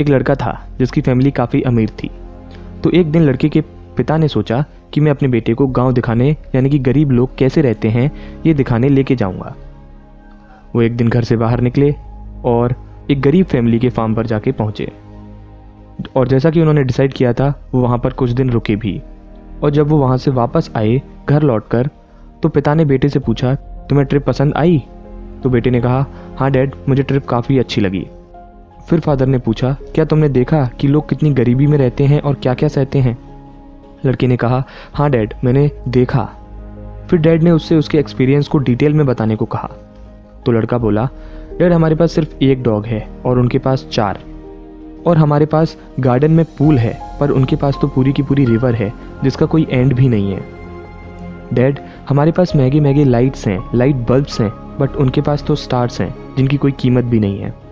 एक लड़का था, जिसकी फैमिली काफ़ी अमीर थी। तो एक दिन लड़के के पिता ने सोचा कि मैं अपने बेटे को गाँव दिखाने, यानी कि गरीब लोग कैसे रहते हैं, ये दिखाने लेके जाऊँगा। वो एक दिन घर से बाहर निकले और एक गरीब फैमिली के फार्म पर जाके पहुँचे। और जैसा कि उन्होंने डिसाइड किया था, वो वहाँ पर कुछ दिन रुके भी। और जब वो वहाँ से वापस आए, घर लौटकर तो पिता ने बेटे से पूछा, तुम्हें ट्रिप पसंद आई? तो बेटे ने कहा हाँ डैड मुझे ट्रिप काफ़ी अच्छी लगी। फिर फादर ने पूछा, क्या तुमने देखा कि लोग कितनी गरीबी में रहते हैं और क्या क्या सहते हैं? लड़के ने कहा हाँ डैड, मैंने देखा। फिर डैड ने उससे उसके एक्सपीरियंस को डिटेल में बताने को कहा। तो लड़का बोला, डैड, हमारे पास सिर्फ़ एक डॉग है और उनके पास चार। और हमारे पास गार्डन में पूल है, पर उनके पास तो पूरी की पूरी रिवर है, जिसका कोई एंड भी नहीं है। डैड, हमारे पास महँगे महँगे लाइट्स हैं, लाइट बल्ब्स हैं, बट उनके पास तो स्टार्स हैं, जिनकी कोई कीमत भी नहीं है।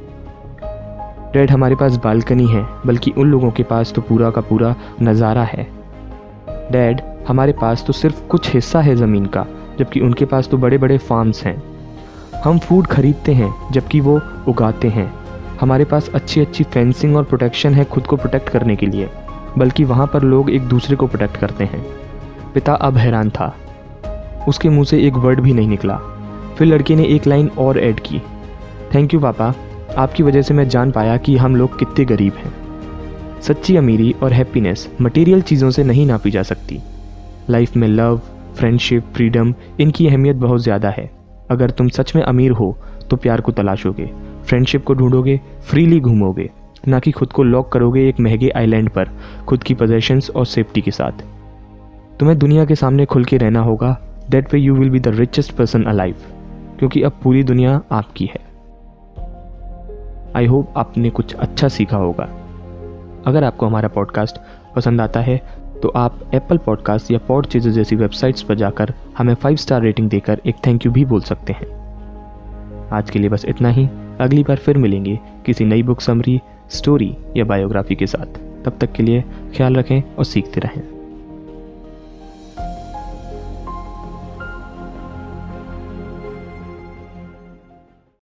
डैड हमारे पास बालकनी है, बल्कि उन लोगों के पास तो पूरा का पूरा नज़ारा है। डैड, हमारे पास तो सिर्फ़ कुछ हिस्सा है ज़मीन का, जबकि उनके पास तो बड़े बड़े फार्म्स हैं। हम फ़ूड खरीदते हैं, जबकि वो उगाते हैं। हमारे पास अच्छी अच्छी फेंसिंग और प्रोटेक्शन है खुद को प्रोटेक्ट करने के लिए, बल्कि वहाँ पर लोग एक दूसरे को प्रोटेक्ट करते हैं। पिता अब हैरान था। उसके मुँह से एक वर्ड भी नहीं निकला। फिर लड़के ने एक लाइन और ऐड की। थैंक यू, पापा। आपकी वजह से मैं जान पाया कि हम लोग कितने गरीब हैं। सच्ची अमीरी और हैप्पीनेस मटेरियल चीज़ों से नहीं नापी जा सकती। लाइफ में लव फ्रेंडशिप फ्रीडम इनकी अहमियत बहुत ज़्यादा है। अगर तुम सच में अमीर हो तो प्यार को तलाशोगे फ्रेंडशिप को ढूंढोगे फ्रीली घूमोगे। ना कि खुद को लॉक करोगे एक महँगे आइलैंड पर, खुद की पोजेशंस और सेफ्टी के साथ। तुम्हें दुनिया के सामने खुल के रहना होगा that way you will be the richest person alive क्योंकि अब पूरी दुनिया आपकी है। आई होप आपने कुछ अच्छा सीखा होगा। अगर आपको हमारा पॉडकास्ट पसंद आता है तो आप एप्पल पॉडकास्ट या पॉड चीज़ें जैसी वेबसाइट्स पर जाकर हमें फाइव स्टार रेटिंग देकर एक थैंक यू भी बोल सकते हैं। आज के लिए बस इतना ही। अगली बार फिर मिलेंगे किसी नई बुक समरी स्टोरी या बायोग्राफी के साथ। तब तक के लिए ख्याल रखें और सीखते रहें।